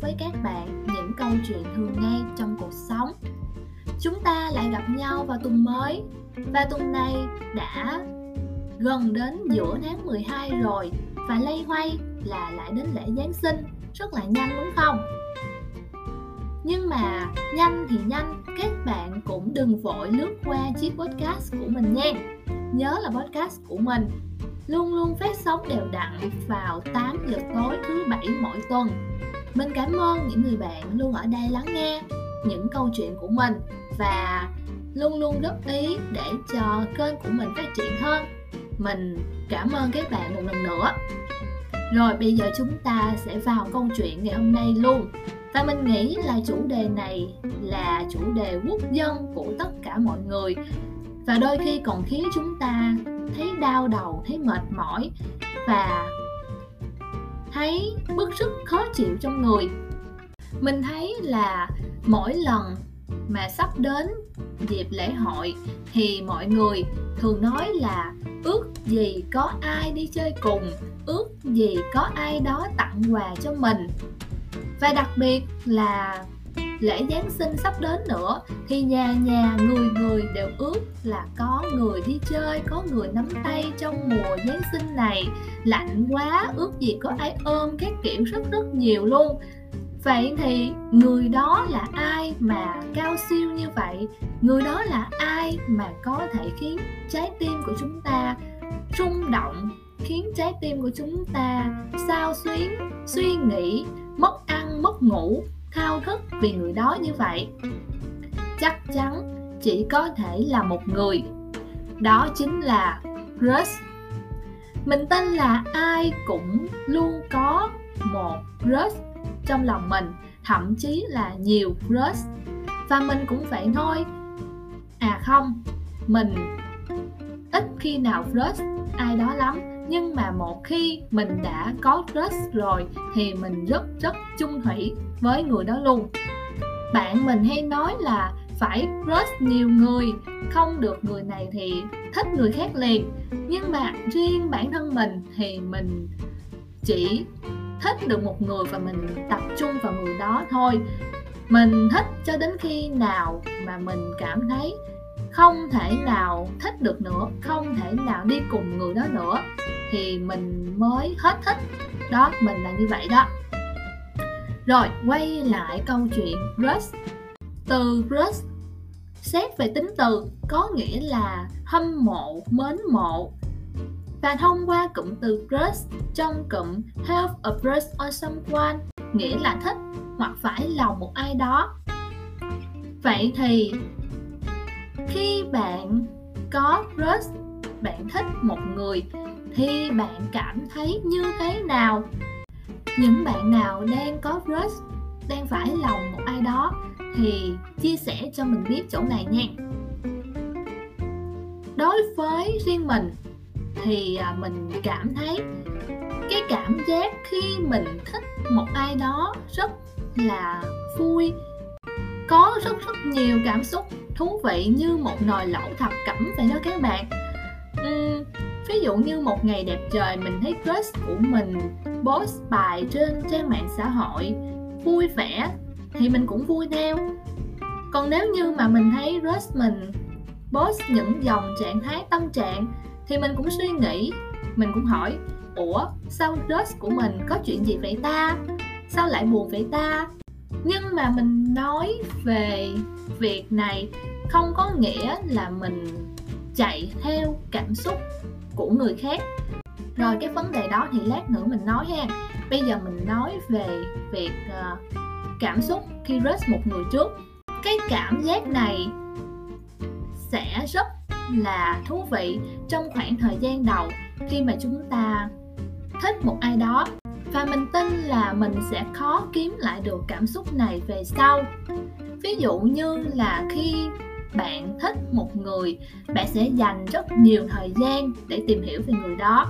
với các bạn những câu chuyện thường nghe trong cuộc sống. Chúng ta lại gặp nhau vào tuần mới và tuần này đã gần đến giữa tháng 12 rồi và lây hoay là lại đến lễ Giáng sinh rất là nhanh đúng không? Nhưng mà nhanh thì nhanh, các bạn cũng đừng vội lướt qua chiếc podcast của mình nha. Nhớ là podcast của mình luôn luôn phát sóng đều đặn vào 8 giờ tối thứ bảy mỗi tuần. Mình cảm ơn những người bạn luôn ở đây lắng nghe những câu chuyện của mình và luôn luôn góp ý để cho kênh của mình phát triển hơn. Mình cảm ơn các bạn một lần nữa. Rồi, bây giờ chúng ta sẽ vào câu chuyện ngày hôm nay luôn. Và mình nghĩ là chủ đề này là chủ đề quốc dân của tất cả mọi người và đôi khi còn khiến chúng ta thấy đau đầu, thấy mệt mỏi và thấy bức sức khó chịu trong người. Mình thấy là mỗi lần mà sắp đến dịp lễ hội thì mọi người thường nói là ước gì có ai đi chơi cùng, ước gì có ai đó tặng quà cho mình. Và đặc biệt là lễ Giáng sinh sắp đến nữa thì nhà nhà người người đều ước là có người đi chơi, có người nắm tay trong mùa Giáng sinh này. Lạnh quá, ước gì có ai ôm các kiểu rất rất nhiều luôn. Vậy thì người đó là ai mà cao siêu như vậy? Người đó là ai mà có thể khiến trái tim của chúng ta rung động, khiến trái tim của chúng ta sao xuyến, suy nghĩ, mất ăn, mất ngủ? Thao thức vì người đó như vậy. Chắc chắn chỉ có thể là một người. Đó chính là crush mình tin là ai cũng luôn có một crush trong lòng mình, thậm chí là nhiều crush và mình cũng vậy thôi. À không, mình ít khi nào crush ai đó lắm nhưng mà một khi mình đã có crush rồi thì mình rất rất chung thủy với người đó luôn. Bạn mình hay nói là phải crush nhiều người, không được người này thì thích người khác liền. Nhưng mà riêng bản thân mình thì mình chỉ thích được một người và mình tập trung vào người đó thôi. Mình thích cho đến khi nào mà mình cảm thấy không thể nào thích được nữa, không thể nào đi cùng người đó nữa, thì mình mới hết thích. Đó, mình là như vậy đó. Rồi, quay lại câu chuyện crush từ crush xét về tính từ, có nghĩa là hâm mộ, mến mộ. Và thông qua cụm từ crush trong cụm have a crush on someone, nghĩa là thích, hoặc phải lòng một ai đó. Vậy thì khi bạn có crush, bạn thích một người, thì bạn cảm thấy như thế nào? Những bạn nào đang có crush, đang phải lòng một ai đó, thì chia sẻ cho mình biết chỗ này nha. Đối với riêng mình, thì à, mình cảm thấy cái cảm giác khi mình thích một ai đó rất là vui, có rất rất nhiều cảm xúc thú vị như một nồi lẩu thập cẩm vậy đó các bạn. Uhm, ví dụ như một ngày đẹp trời mình thấy crush của mình post bài trên trang mạng xã hội vui vẻ thì mình cũng vui theo. Còn nếu như mà mình thấy crush mình post những dòng trạng thái tâm trạng thì mình cũng suy nghĩ mình cũng hỏi ủa sao crush của mình có chuyện gì vậy ta? Sao lại buồn vậy ta? Nhưng mà mình nói về việc này không có nghĩa là mình chạy theo cảm xúc của người khác. Rồi cái vấn đề đó thì lát nữa mình nói ha. Bây giờ mình nói về việc uh, cảm xúc khi rush một người trước. Cái cảm giác này sẽ rất là thú vị trong khoảng thời gian đầu khi mà chúng ta thích một ai đó. Và mình tin là mình sẽ khó kiếm lại được cảm xúc này về sau ví dụ như là khi bạn thích một người, bạn sẽ dành rất nhiều thời gian để tìm hiểu về người đó.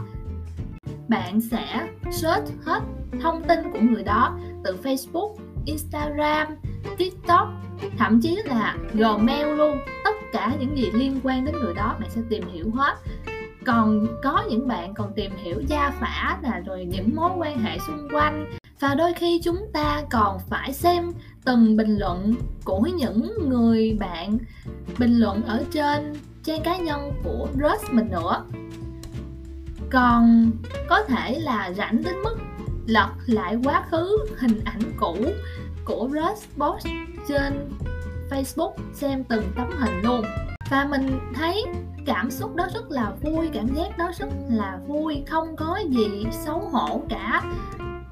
Bạn sẽ search hết thông tin của người đó từ facebook, instagram, tiktok, thậm chí là gmail luôn. Tất cả những gì liên quan đến người đó bạn sẽ tìm hiểu hết. Còn có những bạn còn tìm hiểu gia phả là rồi những mối quan hệ xung quanh và đôi khi chúng ta còn phải xem từng bình luận của những người bạn bình luận ở trên trang cá nhân của Rush mình nữa. Còn có thể là rảnh đến mức lật lại quá khứ hình ảnh cũ của Rush post trên Facebook xem từng tấm hình luôn. Và mình thấy cảm xúc đó rất là vui, cảm giác đó rất là vui, không có gì xấu hổ cả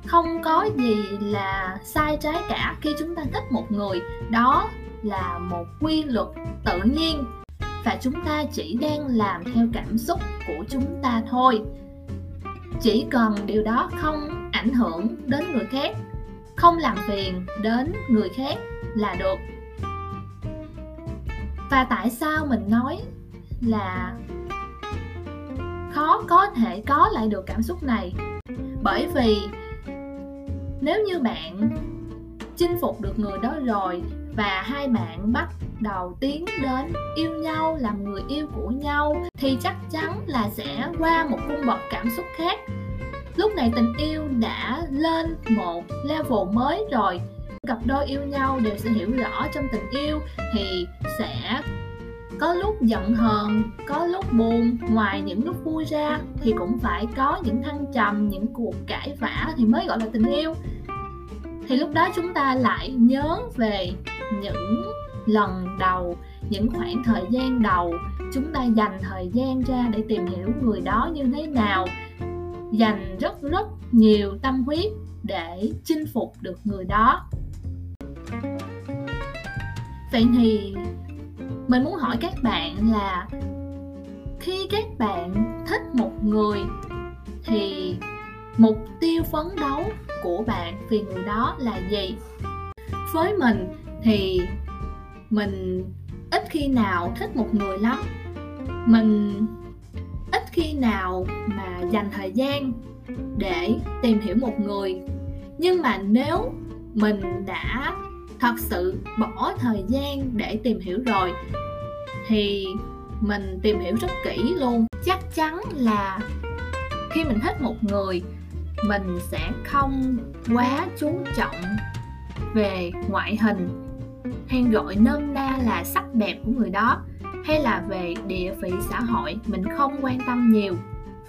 không có gì là sai trái cả khi chúng ta thích một người. Đó là một quy luật tự nhiên và chúng ta chỉ đang làm theo cảm xúc của chúng ta thôi. Chỉ cần điều đó không ảnh hưởng đến người khác, không làm phiền đến người khác là được. Và tại sao mình nói là khó có thể có lại được cảm xúc này? Bởi vì nếu như bạn chinh phục được người đó rồi và hai bạn bắt đầu tiến đến yêu nhau, làm người yêu của nhau, thì chắc chắn là sẽ qua một cung bậc cảm xúc khác. Lúc này tình yêu đã lên một level mới rồi. Cặp đôi yêu nhau đều sẽ hiểu rõ trong tình yêu thì sẽ có lúc giận hờn, có lúc buồn, ngoài những lúc vui ra thì cũng phải có những thăng trầm, những cuộc cãi vã thì mới gọi là tình yêu. Thì lúc đó chúng ta lại nhớ về những lần đầu, những khoảng thời gian đầu chúng ta dành thời gian ra để tìm hiểu người đó như thế nào, dành rất rất nhiều tâm huyết để chinh phục được người đó. Vậy thì mình muốn hỏi các bạn là khi các bạn thích một người thì mục tiêu phấn đấu của bạn vì người đó là gì? Với mình thì mình ít khi nào thích một người lắm. Mình ít khi nào mà dành thời gian để tìm hiểu một người. Nhưng mà nếu mình đã thật sự bỏ thời gian để tìm hiểu rồi, thì mình tìm hiểu rất kỹ luôn. Chắc chắn là khi mình thích một người, mình sẽ không quá chú trọng về ngoại hình hay gọi nôm na là sắc đẹp của người đó, hay là về địa vị xã hội. Mình không quan tâm nhiều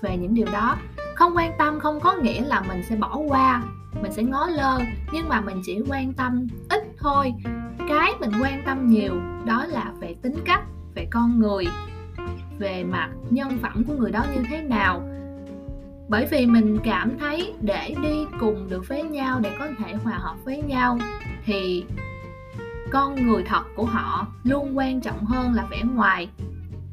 về những điều đó. Không quan tâm không có nghĩa là mình sẽ bỏ qua, mình sẽ ngó lơ, nhưng mà mình chỉ quan tâm ít thôi. Cái mình quan tâm nhiều, đó là về tính cách, về con người, về mặt nhân phẩm của người đó như thế nào. Bởi vì mình cảm thấy để đi cùng được với nhau, để có thể hòa hợp với nhau, thì con người thật của họ luôn quan trọng hơn là vẻ ngoài.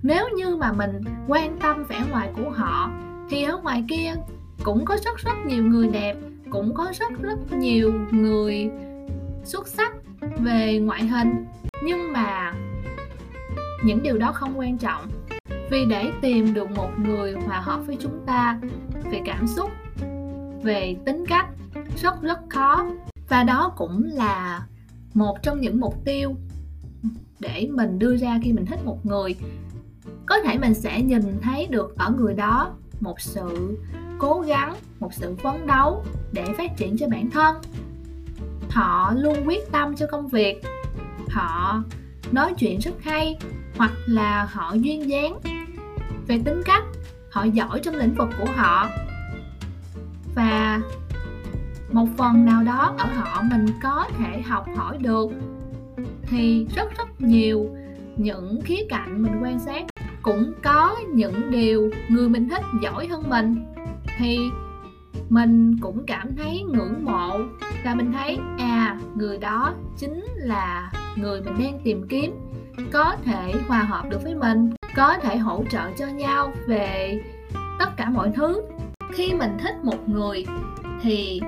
Nếu như mà mình quan tâm vẻ ngoài của họ, thì ở ngoài kia cũng có rất rất nhiều người đẹp, cũng có rất rất nhiều người xuất sắc về ngoại hình. Nhưng mà những điều đó không quan trọng. Vì để tìm được một người hòa hợp với chúng ta, về cảm xúc, về tính cách rất rất khó. Và đó cũng là một trong những mục tiêu để mình đưa ra khi mình thích một người. Có thể mình sẽ nhìn thấy được ở người đó một sự cố gắng, một sự phấn đấu để phát triển cho bản thân họ luôn quyết tâm cho công việc. Họ nói chuyện rất hay, hoặc là họ duyên dáng. Về tính cách, họ giỏi trong lĩnh vực của họ. Và một phần nào đó ở họ mình có thể học hỏi được, thì rất rất nhiều những khía cạnh mình quan sát. Cũng có những điều người mình thích giỏi hơn mình. Thì mình cũng cảm thấy ngưỡng mộ và mình thấy à người đó chính là người mình đang tìm kiếm. Có thể hòa hợp được với mình, có thể hỗ trợ cho nhau về tất cả mọi thứ. Khi mình thích một người thì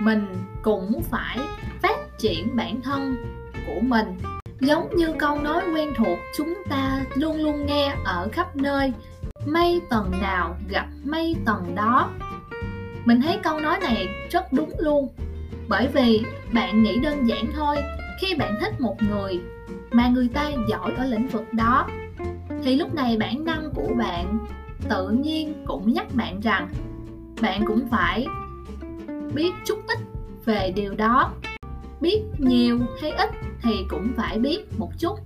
mình cũng phải phát triển bản thân của mình. Giống như câu nói quen thuộc chúng ta luôn luôn nghe ở khắp nơi, mây tầng nào gặp mây tầng đó mình thấy câu nói này rất đúng luôn. Bởi vì bạn nghĩ đơn giản thôi, khi bạn thích một người mà người ta giỏi ở lĩnh vực đó, thì lúc này bản năng của bạn tự nhiên cũng nhắc bạn rằng bạn cũng phải biết chút ít về điều đó. Biết nhiều hay ít thì cũng phải biết một chút.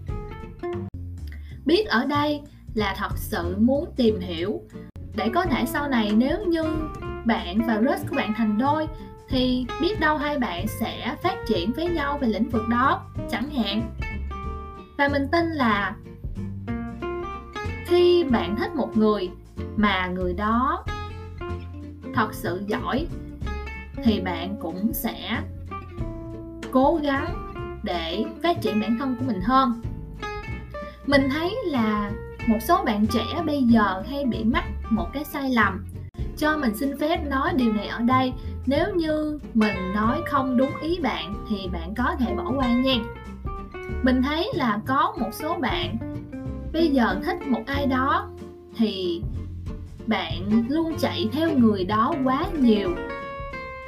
Biết ở đây là thật sự muốn tìm hiểu để có thể sau này nếu như bạn và Russ của bạn thành đôi, thì biết đâu hai bạn sẽ phát triển với nhau về lĩnh vực đó, chẳng hạn. Và mình tin là khi bạn thích một người mà người đó thật sự giỏi, thì bạn cũng sẽ cố gắng để phát triển bản thân của mình hơn. Mình thấy là một số bạn trẻ bây giờ hay bị mắc một cái sai lầm cho mình xin phép nói điều này ở đây. Nếu như mình nói không đúng ý bạn, thì bạn có thể bỏ qua nha. Mình thấy là có một số bạn, bây giờ thích một ai đó, thì bạn luôn chạy theo người đó quá nhiều.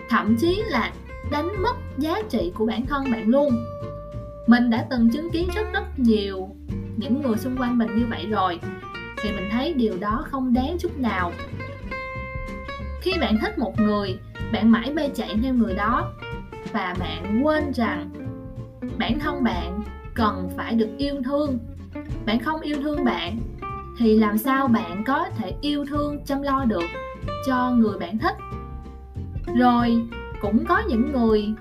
Thậm chí là đánh mất giá trị của bản thân bạn luôn. Mình đã từng chứng kiến rất rất nhiều những người xung quanh mình như vậy rồi, thì mình thấy điều đó không đáng chút nào khi bạn thích một người, bạn mãi mê chạy theo người đó. Và bạn quên rằng bản thân bạn cần phải được yêu thương. Bạn không yêu thương bạn, thì làm sao bạn có thể yêu thương, chăm lo được cho người bạn thích? Rồi, cũng có những người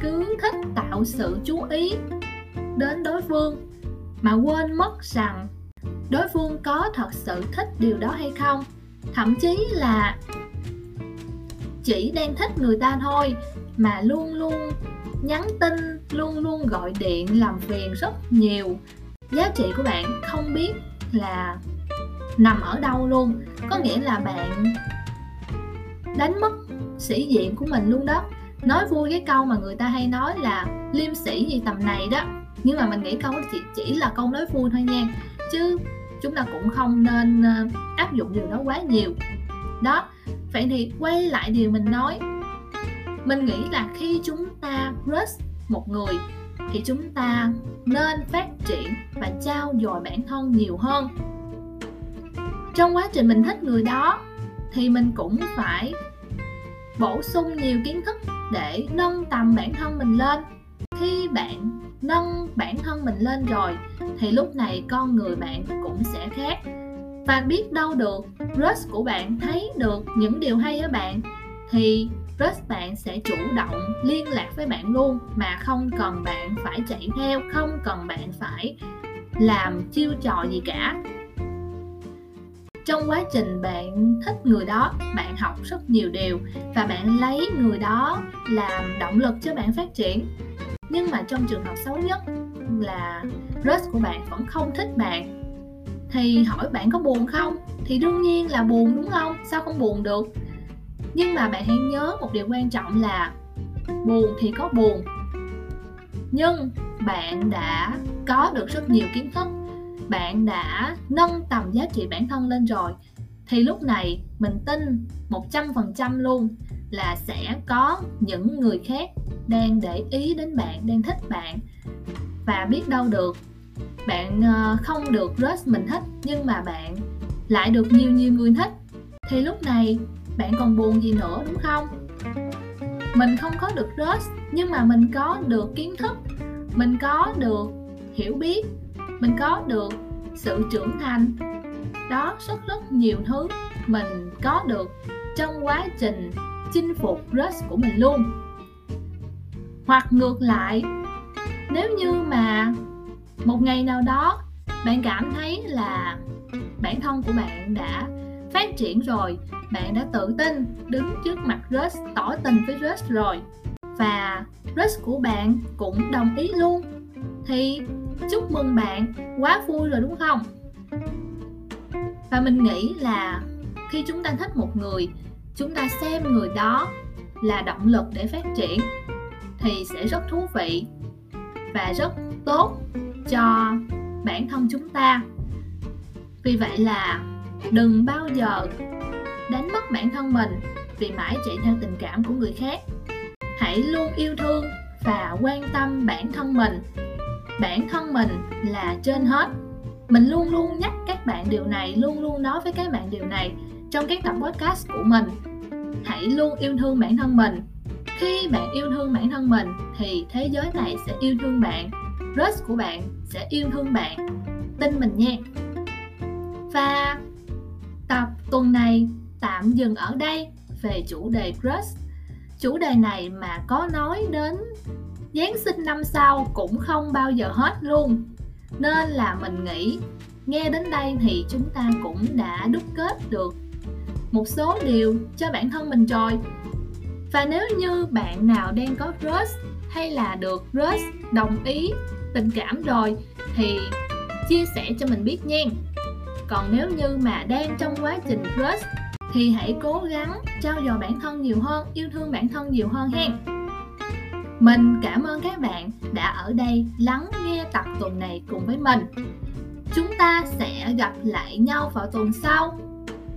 cứ thích tạo sự chú ý đến đối phương mà quên mất rằng đối phương có thật sự thích điều đó hay không. Thậm chí là chỉ đang thích người ta thôi mà luôn luôn nhắn tin luôn luôn gọi điện làm phiền rất nhiều. Giá trị của bạn không biết là nằm ở đâu luôn. Có nghĩa là bạn đánh mất sĩ diện của mình luôn đó. Nói vui cái câu mà người ta hay nói là liêm sĩ gì tầm này đó. Nhưng mà mình nghĩ câu chỉ, chỉ là câu nói vui thôi nha. Chứ chúng ta cũng không nên ờ, áp dụng điều đó quá nhiều. Đó vậy thì quay lại điều mình nói. Mình nghĩ là khi chúng ta crush một người thì chúng ta nên phát triển và trao dồi bản thân nhiều hơn. Trong quá trình mình thích người đó thì mình cũng phải bổ sung nhiều kiến thức để nâng tầm bản thân mình lên. Khi bạn nâng bản thân mình lên rồi thì lúc này con người bạn cũng sẽ khác và biết đâu được crush của bạn thấy được những điều hay ở bạn, thì crush bạn sẽ chủ động liên lạc với bạn luôn, mà không cần bạn phải chạy theo, không cần bạn phải làm chiêu trò gì cả. Trong quá trình bạn thích người đó, bạn học rất nhiều điều và bạn lấy người đó làm động lực cho bạn phát triển. Nhưng mà trong trường hợp xấu nhất là crush của bạn vẫn không thích bạn thì hỏi bạn có buồn không? Thì đương nhiên là buồn đúng không? Sao không buồn được? Nhưng mà bạn hãy nhớ một điều quan trọng là buồn thì có buồn. Nhưng bạn đã có được rất nhiều kiến thức. Bạn đã nâng tầm giá trị bản thân lên rồi. Thì lúc này mình tin 100% luôn là sẽ có những người khác đang để ý đến bạn, đang thích bạn. Và biết đâu được bạn ờ, không được rush mình thích nhưng mà bạn lại được nhiều nhiều người thích. Thì lúc này bạn còn buồn gì nữa, đúng không? Mình không có được rush, nhưng mà mình có được kiến thức, mình có được hiểu biết, mình có được sự trưởng thành. Đó, rất rất nhiều thứ mình có được trong quá trình chinh phục rush của mình luôn. Hoặc ngược lại, nếu như mà một ngày nào đó, bạn cảm thấy là bản thân của bạn đã phát triển rồi, bạn đã tự tin đứng trước mặt Rush tỏ tình với Rush rồi. Và Rush của bạn cũng đồng ý luôn. Thì chúc mừng bạn, quá vui rồi đúng không? Và mình nghĩ là khi chúng ta thích một người, chúng ta xem người đó là động lực để phát triển thì sẽ rất thú vị và rất tốt cho bản thân chúng ta. Vì vậy là đừng bao giờ đánh mất bản thân mình vì mãi chạy theo tình cảm của người khác. Hãy luôn yêu thương và quan tâm bản thân mình. Bản thân mình là trên hết. Mình luôn luôn nhắc các bạn điều này, luôn luôn nói với các bạn điều này trong các tập podcast của mình. Hãy luôn yêu thương bản thân mình. Khi bạn yêu thương bản thân mình thì thế giới này sẽ yêu thương bạn crush của bạn sẽ yêu thương bạn. Tin mình nha. Và tập tuần này tạm dừng ở đây về chủ đề crush. Chủ đề này mà có nói đến Giáng sinh năm sau cũng không bao giờ hết luôn. Nên là mình nghĩ, nghe đến đây thì chúng ta cũng đã đúc kết được một số điều cho bản thân mình rồi. Và nếu như bạn nào đang có crush hay là được crush đồng ý tình cảm rồi thì chia sẻ cho mình biết nha. Còn nếu như mà đang trong quá trình crush thì hãy cố gắng trao dồi bản thân nhiều hơn, yêu thương bản thân nhiều hơn hen. Mình cảm ơn các bạn đã ở đây lắng nghe tập tuần này cùng với mình. Chúng ta sẽ gặp lại nhau vào tuần sau.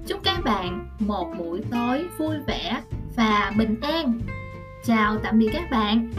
Chúc các bạn một buổi tối vui vẻ và bình an. Chào tạm biệt các bạn.